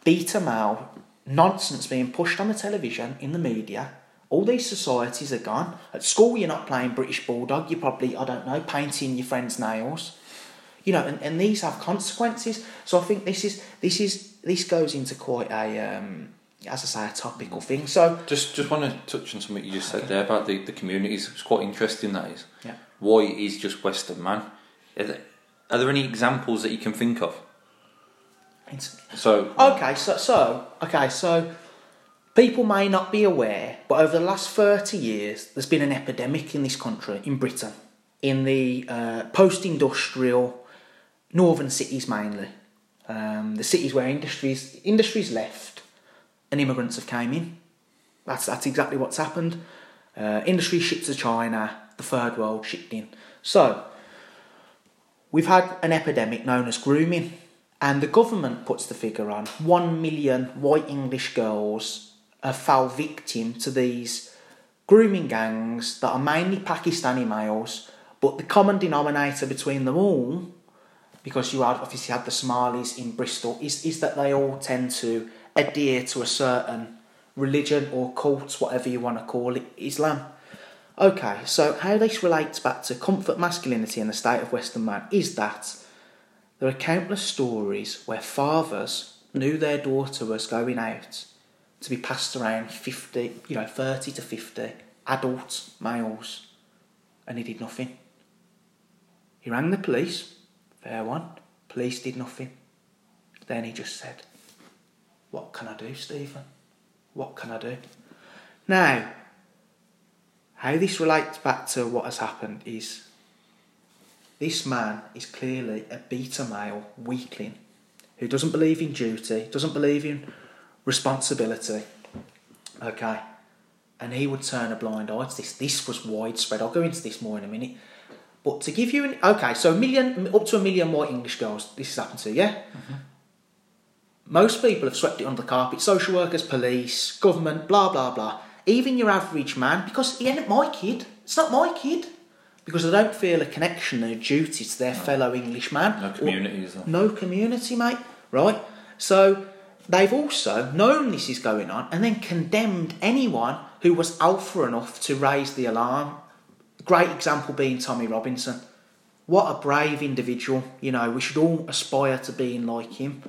beta male nonsense being pushed on the television, in the media. All these societies are gone. At school, you're not playing British Bulldog. You're probably, I don't know, painting your friend's nails. You know, and, and these have consequences. So I think this is this is this goes into quite a, um, as I say, a topical thing. So Just just want to touch on something you just said there about the, the communities. It's quite interesting that is. Yeah. Why it is just Western man? Are there, are there any examples that you can think of? it's, So Okay, so so okay, so people may not be aware, but over the last thirty years, there's been an epidemic in this country, in Britain, in the uh, post-industrial northern cities mainly, um, the cities where industries industries left, and immigrants have came in. That's that's exactly what's happened. Uh, industry shipped to China, third world shipped in. So we've had an epidemic known as grooming, And the government puts the figure on one million white English girls have fell victim to these grooming gangs that are mainly Pakistani males, but the common denominator between them all, because you had obviously had the Somalis in Bristol, is, is that they all tend to adhere to a certain religion or cult, whatever you want to call it, Islam. Okay, so how this relates back to comfort masculinity in the state of Western man is that there are countless stories where fathers knew their daughter was going out to be passed around 50, you know, 30 to 50 adult males, and he did nothing. He rang the police, fair one, police did nothing. Then he just said, What can I do, Stephen? What can I do? Now, how this relates back to what has happened is this man is clearly a beta male weakling who doesn't believe in duty, doesn't believe in responsibility. Okay. And he would turn a blind eye to this. This was widespread. I'll go into this more in a minute. But to give you an okay, so a million up to a million more English girls, this has happened to, yeah? Mm-hmm. Most people have swept it under the carpet. Social workers, police, government, blah blah blah. Even your average man, because he ain't my kid. It's not my kid because they don't feel a connection and a duty to their no. fellow Englishman. No community, or, No community, mate. Right? So they've also known this is going on and then condemned anyone who was alpha enough to raise the alarm. Great example being Tommy Robinson. What a brave individual. You know, we should all aspire to being like him.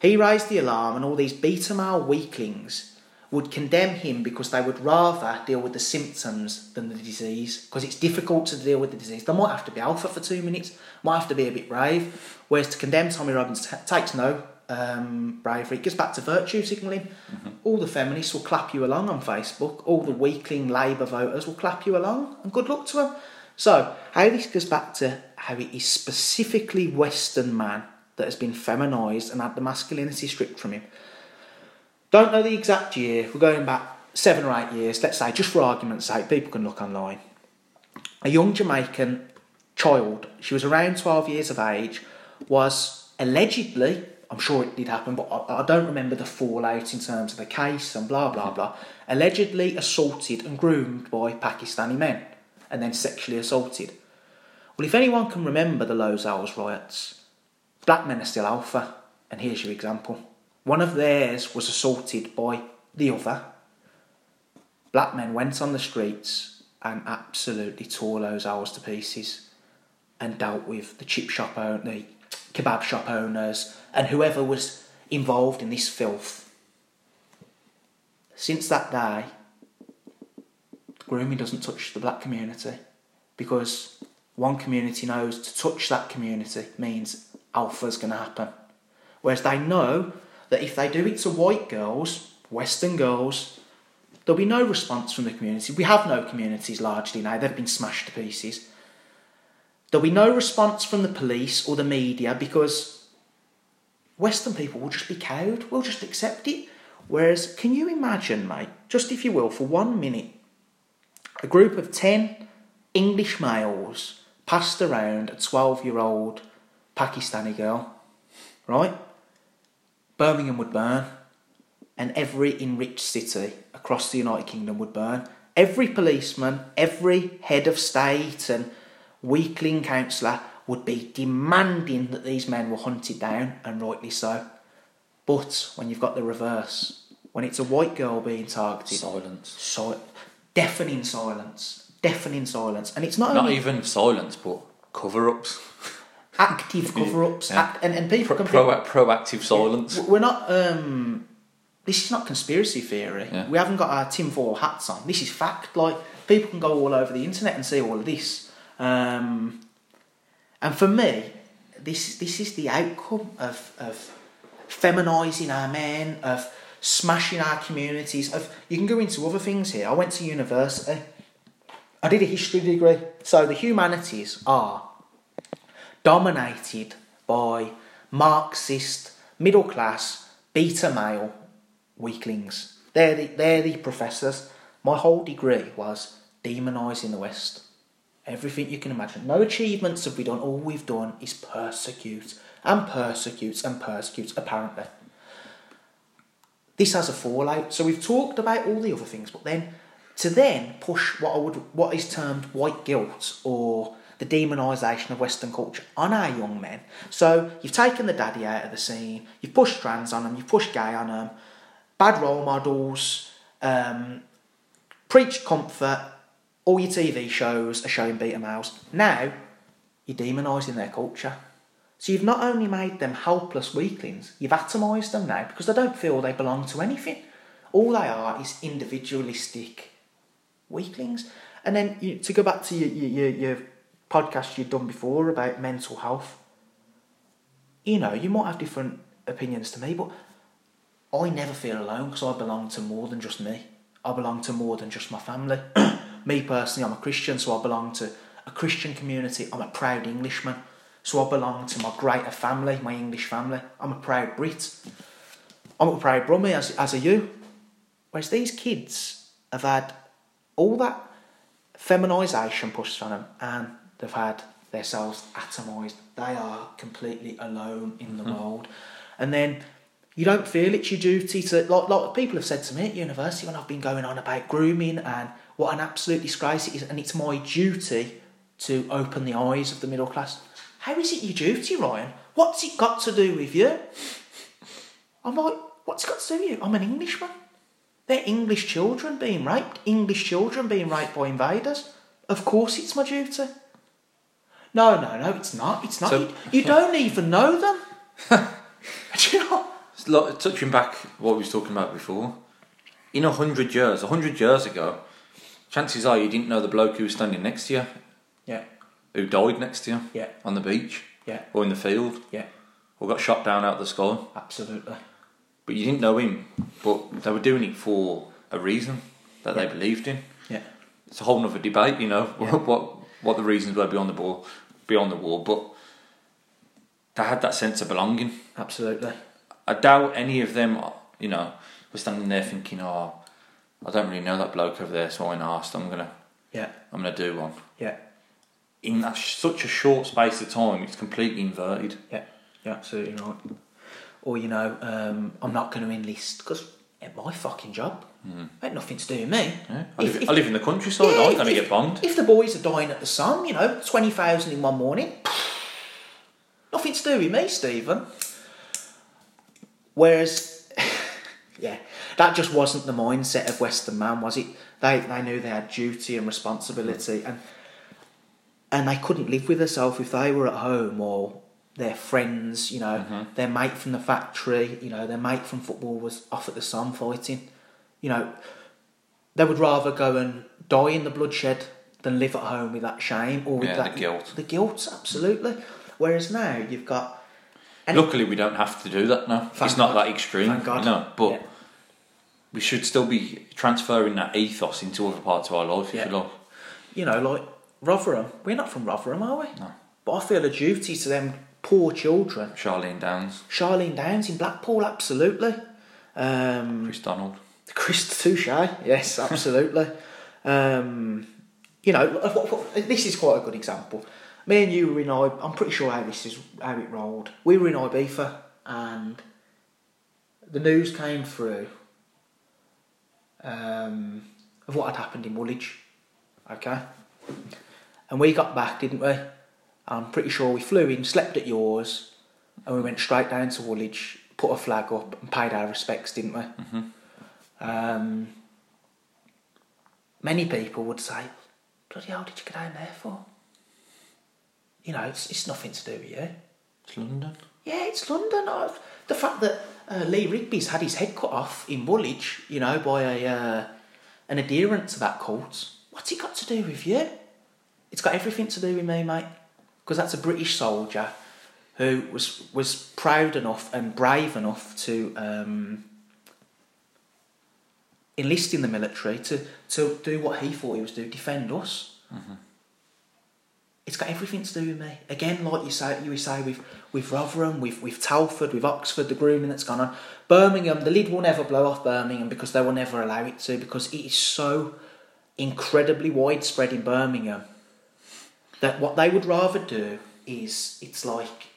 He raised the alarm, and all these beta male weaklings would condemn him because they would rather deal with the symptoms than the disease because it's difficult to deal with the disease. They might have to be alpha for two minutes, might have to be a bit brave. Whereas to condemn Tommy Robbins t- takes no um, bravery. It gets back to virtue signalling. Mm-hmm. All the feminists will clap you along on Facebook. All the weakling Labour voters will clap you along, and good luck to them. So, how this goes back to how it is specifically Western man that has been feminised and had the masculinity stripped from him. Don't know the exact year, we're going back seven or eight years, let's say, just for argument's sake, people can look online. A young Jamaican child, she was around 12 years of age, was allegedly, I'm sure it did happen, but I, I don't remember the fallout in terms of the case and blah blah blah, allegedly assaulted and groomed by Pakistani men and then sexually assaulted. Well, if anyone can remember the Al riots, black men are still alpha, and here's your example. One of theirs was assaulted by the other. Black men went on the streets and absolutely tore Lozells to pieces and dealt with the chip shop owner, the kebab shop owners, and whoever was involved in this filth. Since that day, grooming doesn't touch the black community because one community knows to touch that community means alpha's going to happen. Whereas they know that if they do it to white girls, Western girls, there'll be no response from the community. We have no communities largely now, they've been smashed to pieces. There'll be no response from the police or the media because Western people will just be cowed, we'll just accept it. Whereas, can you imagine, mate, just if you will, for one minute, a group of 10 English males passed around a 12 year old Pakistani girl, right? Birmingham would burn, and every enriched city across the United Kingdom would burn. Every policeman, every head of state, and weakling councillor would be demanding that these men were hunted down, and rightly so. But when you've got the reverse, when it's a white girl being targeted, silence, so, deafening silence, deafening silence, and it's not not only, even silence, but cover-ups. Active cover-ups, yeah. act, and, and people Pro, pro, proactive silence. We're not. Um, this is not conspiracy theory. Yeah. We haven't got our tinfoil hats on. This is fact. Like people can go all over the internet and see all of this. Um, and for me, this this is the outcome of of feminising our men, of smashing our communities. Of you can go into other things here. I went to university. I did a history degree. So the humanities are dominated by Marxist, middle class, beta male weaklings. They're the, they're the professors. My whole degree was demonising the West. Everything you can imagine. No achievements have we done. All we've done is persecute and persecute and persecute, apparently. This has a fallout. So we've talked about all the other things, but then to then push what I would what is termed white guilt or the demonisation of Western culture on our young men. So you've taken the daddy out of the scene, you've pushed trans on them, you've pushed gay on them, bad role models, um, preach comfort, all your TV shows are showing beta males. Now you're demonising their culture. So you've not only made them helpless weaklings, you've atomised them now because they don't feel they belong to anything. All they are is individualistic weaklings. And then you, to go back to your, your, your podcast you've done before about mental health, you know, you might have different opinions to me, but I never feel alone because I belong to more than just me. I belong to more than just my family. me personally, I'm a Christian, so I belong to a Christian community. I'm a proud Englishman. So I belong to my greater family, my English family. I'm a proud Brit. I'm a proud Brummie, as, as are you. Whereas these kids have had all that feminisation pushed on them and they've had their themselves atomised. They are completely alone in the mm-hmm. world. And then you don't feel it's your duty to, like, like people have said to me at university when I've been going on about grooming and what an absolute disgrace it is, and it's my duty to open the eyes of the middle class. How is it your duty, Ryan? What's it got to do with you? I'm like, what's it got to do with you? I'm an Englishman. They're English children being raped, English children being raped by invaders. Of course it's my duty. No, no, no, it's not. It's not. So, you, you don't even know them. do you know? Like, touching back what we was talking about before, in a hundred years, a hundred years ago, chances are you didn't know the bloke who was standing next to you. Yeah who died next to you yeah. on the beach yeah. or in the field yeah. or got shot down out of the sky. Absolutely. But you didn't know him, but they were doing it for a reason that they believed in. Yeah. It's a whole other debate, you know, what what the reasons were beyond the ball, beyond the war, but they had that sense of belonging. Absolutely. I doubt any of them, you know, were standing there thinking, "Oh, I don't really know that bloke over there, so I asked. I'm gonna, yeah, I'm gonna do one." Yeah in that such a short space of time, it's completely inverted. Yeah, you're absolutely right. Or you know, um, I'm not going to enlist because it's my fucking job. Mm. Ain't nothing to do with me. Yeah. I, live, if, I live in the countryside. Yeah, going to get bombed. If the boys are dying at the Somme, you know, twenty thousand in one morning, nothing to do with me, Stephen. Whereas, yeah, that just wasn't the mindset of Western man, was it? They they knew they had duty and responsibility, and and they couldn't live with themselves if they were at home or their friends, you know, mm-hmm. their mate from the factory, you know, their mate from football was off at the Somme fighting. You know, they would rather go and die in the bloodshed than live at home with that shame or with yeah, that the guilt. The guilt, absolutely. Whereas now you've got. Luckily, we don't have to do that now. It's not God. that extreme. Thank God. No, but yeah. we should still be transferring that ethos into other parts of our life, yeah. if you like. You know, like Rotherham. We're not from Rotherham, are we? No. But I feel a duty to them poor children. Charlene Downes. Charlene Downes in Blackpool, absolutely. Um, Chris Donald. Chris Touche, yes, absolutely. um, you know, this is quite a good example. Me and you were in I. I'm pretty sure how this is how it rolled. We were in Ibiza, and the news came through um, of what had happened in Woolwich. Okay, and we got back, didn't we? I'm pretty sure we flew in, slept at yours, and we went straight down to Woolwich, put a flag up, and paid our respects, didn't we? Mm-hmm. Um, many people would say, "Bloody hell, did you get down there for?" You know, it's it's nothing to do with you. It's London. Yeah, it's London. I've, the fact that uh, Lee Rigby's had his head cut off in Woolwich, you know, by a uh, an adherent to that cult. What's it got to do with you? It's got everything to do with me, mate. Because that's a British soldier who was was proud enough and brave enough to um, enlist in the military to, to do what he thought he was doing, defend us. Mm-hmm. It's got everything to do with me. Again, like you say, you say with with Rotherham, with with Telford, with Oxford, the grooming that's gone on. Birmingham, the lid will never blow off Birmingham because they will never allow it to because it is so incredibly widespread in Birmingham that what they would rather do is it's like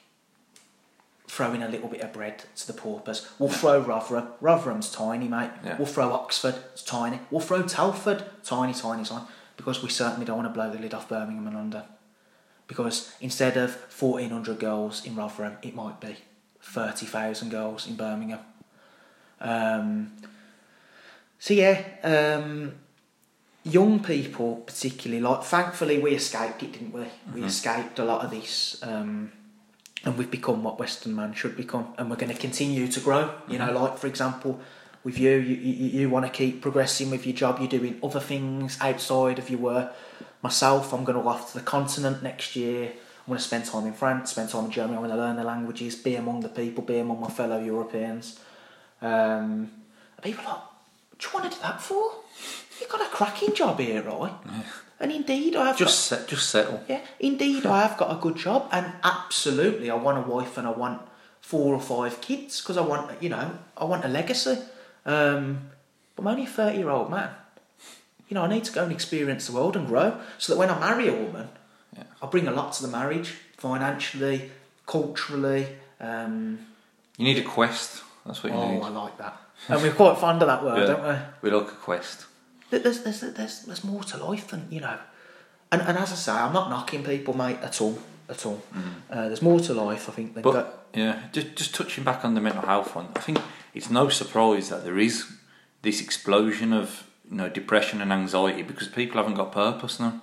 throw in a little bit of bread to the paupers. We'll throw Rotherham. Rotherham's tiny, mate. Yeah. We'll throw Oxford. It's tiny. We'll throw Telford. Tiny, tiny, tiny. Because we certainly don't want to blow the lid off Birmingham and London. Because instead of 1,400 goals in Rotherham, it might be 30,000 goals in Birmingham. Um, so yeah, um, young people particularly like. Thankfully, we escaped it, didn't we? We escaped a lot of this, um, and we've become what Western man should become, and we're going to continue to grow. You know, like for example, with you, you you, you want to keep progressing with your job. You're doing other things outside of your work. Myself, I'm going to go off to the continent next year. I'm going to spend time in France, spend time in Germany. I'm going to learn the languages, be among the people, be among my fellow Europeans. Um, people are like, what do you want to do that for? You've got a cracking job here, right? And indeed, I have Just set, just settle. yeah, indeed, I have got a good job, and absolutely, I want a wife and I want four or five kids because I want, you know, I want a legacy. Um, but I'm only a thirty-year-old man. You know, I need to go and experience the world and grow, so that when I marry a woman, Yeah. I bring a lot to the marriage, financially, culturally. Um, You need a quest. That's what you oh, need. I like that, and we're quite fond of that word, Yeah. don't we? We like a quest. There- There's, there's, there's, there's more to life than, you know. And, and as I say, I'm not knocking people, mate, at all. At all. Uh, there's more to life, I think. But that. yeah, just just touching back on the mental health one, I think it's no surprise that there is this explosion of you know depression and anxiety because people haven't got purpose now.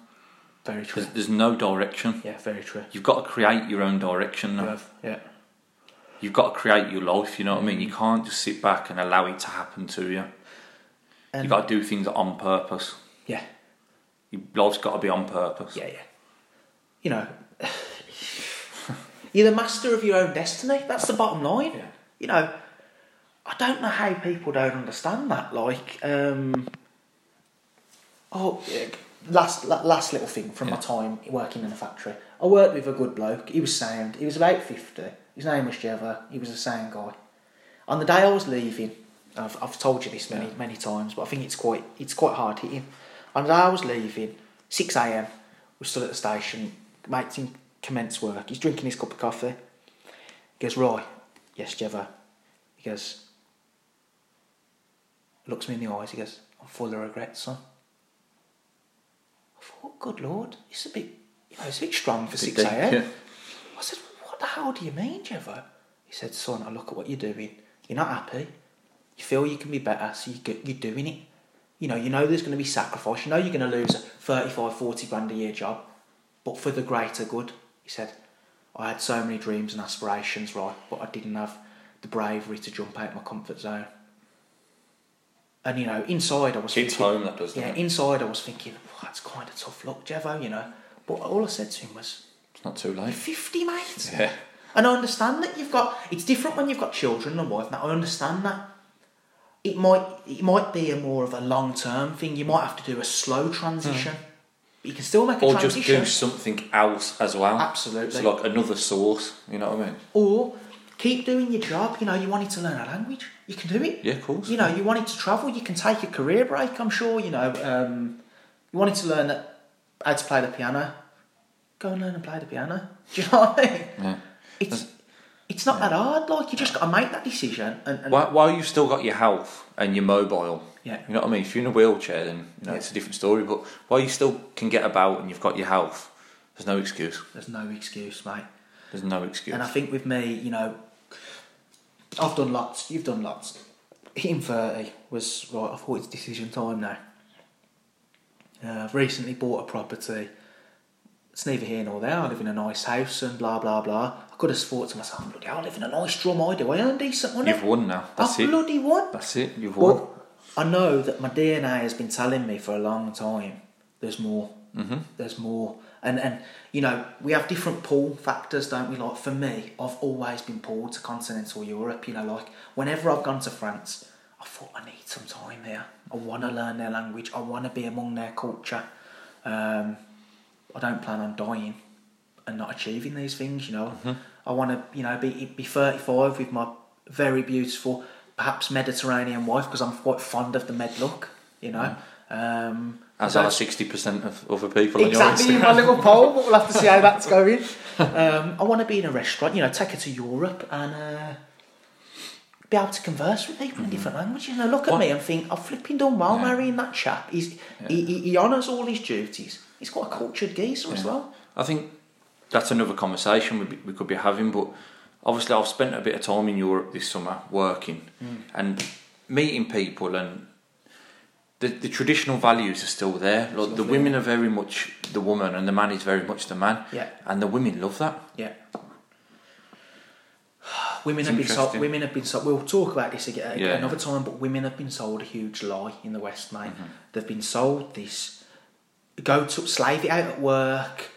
Very true. There's, there's no direction. Yeah, very true. You've got to create your own direction now. You have, yeah. You've got to create your life. You know what I mean? You can't just sit back and allow it to happen to you. You've got to do things on purpose. yeah, Your life's got to be on purpose. yeah, yeah. You know, you're the master of your own destiny. That's the bottom line. Yeah. You know, I don't know how people don't understand that. Like, um, oh, yeah, last last little thing from my time working in a factory. I worked with a good bloke. He was sound. He was about fifty. His name was Jeva. He was a sound guy. On the day I was leaving, I've, I've told you this many Yeah. many times, but I think it's quite it's quite hard hitting. Day I was leaving, six a.m. We stood at the station. Mate's in commence work. He's drinking his cup of coffee. He goes, Roy, yes, Jeva. He goes, looks me in the eyes. He goes, I'm full of regret, son. I thought, good lord, it's a bit, you know, it's a bit strong for six a.m. yeah. I said, what the hell do you mean, Jevo? He said, son, I look at what you're doing. You're not happy. You feel you can be better, so you get, you're doing it. You know, you know there's going to be sacrifice. You know you're going to lose a 35, 40 grand a year job, but for the greater good. He said, I had so many dreams and aspirations, right, but I didn't have the bravery to jump out my comfort zone. And you know, inside I was Hits thinking, home, that does, yeah, it? inside I was thinking, oh, that's kind of tough luck, Jevo, you know. But all I said to him was, It's not too late. 50, mate. Yeah. And I understand that you've got. It's different when you've got children and wife. Now I understand that. It might it might be a more of a long term thing. You might have to do a slow transition. But you can still make a Or just do something else as well. Absolutely. So like another source. You know what I mean? Or keep doing your job. You know, you wanted to learn a language. You can do it. Yeah, of course. You know, you wanted to travel. You can take a career break. I'm sure. You know, um, you wanted to learn that, how to play the piano. Go and learn and play the piano. Do you know what I mean? Yeah. It's it's not that hard. Like you just got to make that decision. And, and While, while you've still got your health and you're mobile, Yeah. you know what I mean. If you're in a wheelchair, then you know Yeah. it's a different story. But while you still can get about and you've got your health, there's no excuse. there's no excuse, mate. There's no excuse. And I think with me, you know, I've done lots. You've done lots. Hitting thirty was right. I thought it's decision time now. Uh, I've recently bought a property. It's neither here nor there. I live in a nice house and blah blah blah. I could have thought to myself, bloody hell, I live in a nice drum. I do. I earn decent money. You've won now. That's I it. bloody won. That's it. You've won. But I know that my DNA has been telling me for a long time. There's more. Mm-hmm. There's more. And and you know we have different pull factors, don't we? Like for me, I've always been pulled to continental Europe. You know, like whenever I've gone to France, I thought I need some time here. I want to learn their language. I want to be among their culture. Um, I don't plan on dying and not achieving these things. You know, I want to you know be be thirty five with my very beautiful, perhaps Mediterranean wife because I'm quite fond of the med look. You know, Um, As are sixty percent of other people exactly on my little poll, but we'll have to see how that's going. Um, I want to be in a restaurant, you know, take her to Europe and uh, be able to converse with people in different languages. You know, look at What- me and think, I've flipping done well Yeah. marrying that chap. He's, He, he, he honours all his duties. He's quite a cultured geezer as well. I think that's another conversation we, we could be having. But obviously, I've spent a bit of time in Europe this summer working and meeting people, and the, the traditional values are still there. Like the women are very much the woman, and the man is very much the man. Yeah. And the women love that. Yeah. Women It's have been sold. Women have been sold. We'll talk about this again Yeah. another time. But women have been sold a huge lie in the West, mate. Mm-hmm. They've been sold this: go to slave it out at work,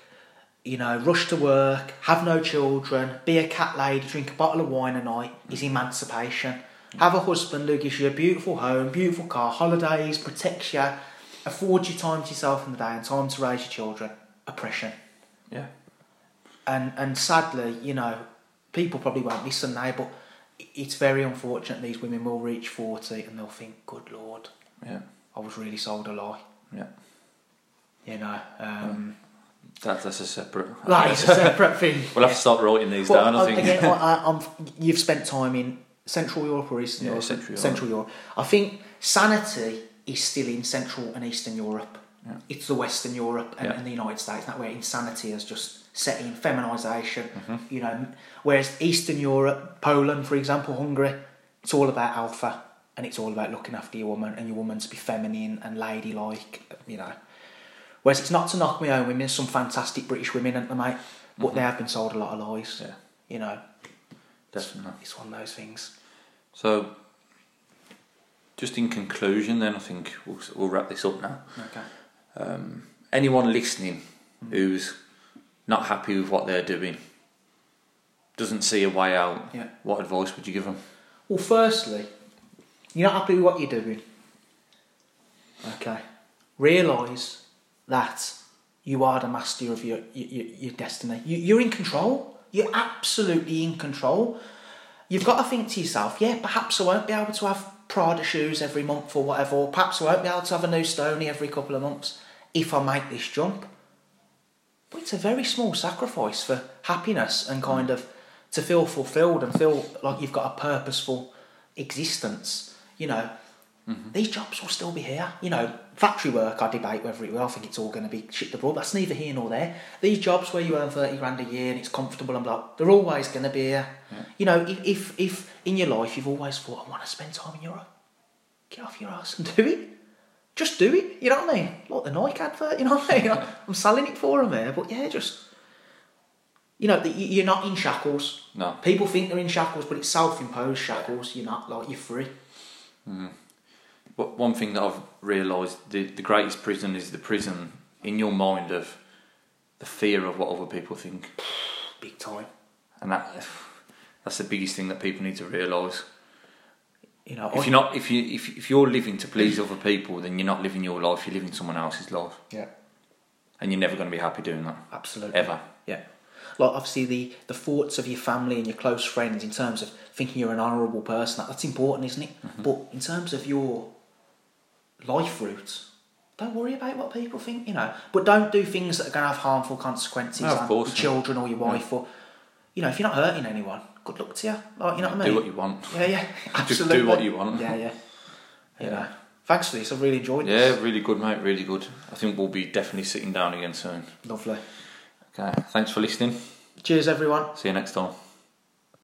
you know, rush to work, have no children, be a cat lady, drink a bottle of wine a night is emancipation. Have a husband who gives you a beautiful home, beautiful car, holidays, protects you, affords you time to yourself in the day and time to raise your children. Oppression Yeah. and and sadly, you know, people probably won't listen now, but it's very unfortunate these women will reach forty and they'll think, "Good Lord, Yeah. I was really sold a lie." Yeah. You know, um, That, that's a separate. that is a separate thing. We'll have to start writing these But, down. I think. again, I, I'm, you've spent time in Central Europe or Eastern Yeah, Europe? Central Europe. Central Europe. I think sanity is still in Central and Eastern Europe. Yeah. It's the Western Europe and, Yeah. and the United States. That where insanity has just set in feminisation. Mm-hmm. You know, whereas Eastern Europe, Poland, for example, Hungary, it's all about alpha and it's all about looking after your woman and your woman to be feminine and ladylike. You know. Whereas it's not to knock my own women, some fantastic British women, aren't there, mate? But they have been sold a lot of lies. Mm-hmm. Yeah. You know, Definitely. it's one of those things. So, just in conclusion, then I think we'll, we'll wrap this up now. Okay. Um, anyone listening who's not happy with what they're doing, doesn't see a way out, Yeah. what advice would you give them? Well, firstly, you're not happy with what you're doing. Okay. Realise that you are the master of your your, your destiny. You, you're in control. You're absolutely in control. You've got to think to yourself, yeah, perhaps I won't be able to have Prada shoes every month or whatever, or perhaps I won't be able to have a new Stony every couple of months if I make this jump. But it's a very small sacrifice for happiness and kind of to feel fulfilled and feel like you've got a purposeful existence. You know, mm-hmm. these jobs will still be here. You know, factory work, I debate whether it will. I think it's all going to be shit abroad. That's neither here nor there. These jobs where you earn 30 grand a year and it's comfortable and blah, they're always going to be here. You know, if, if, if in your life you've always thought, I want to spend time in Europe, get off your ass and do it. Just do it, you know what I mean? Like the Nike advert, you know what I mean? I'm selling it for them here, but yeah, just, you know, you're not in shackles. No. People think they're in shackles, but it's self-imposed shackles. You're not, like, you're free. But one thing that I've realised, the, the greatest prison is the prison in your mind of the fear of what other people think. Big time. And that that's the biggest thing that people need to realise. You know, If you're not, if you if, if you're living to please other people, then you're not living your life. You're living someone else's life, Yeah, and you're never going to be happy doing that absolutely. ever. Yeah. Like obviously the the thoughts of your family and your close friends in terms of thinking you're an honourable person that, that's important, isn't it? Mm-hmm. But in terms of your life route, don't worry about what people think, you know. But don't do things that are going to have harmful consequences No, on your not. children or your wife or you know if you're not hurting anyone, good luck to you. Like you know what I mean? Do what you want. Yeah, yeah, Just absolutely. do what you want. Yeah, yeah. You Yeah. know. Thanks for this. I've really enjoyed Yeah, this. really good, mate. Really good. I think we'll be definitely sitting down again soon. Lovely. Okay, thanks for listening. Cheers, everyone. See you next time.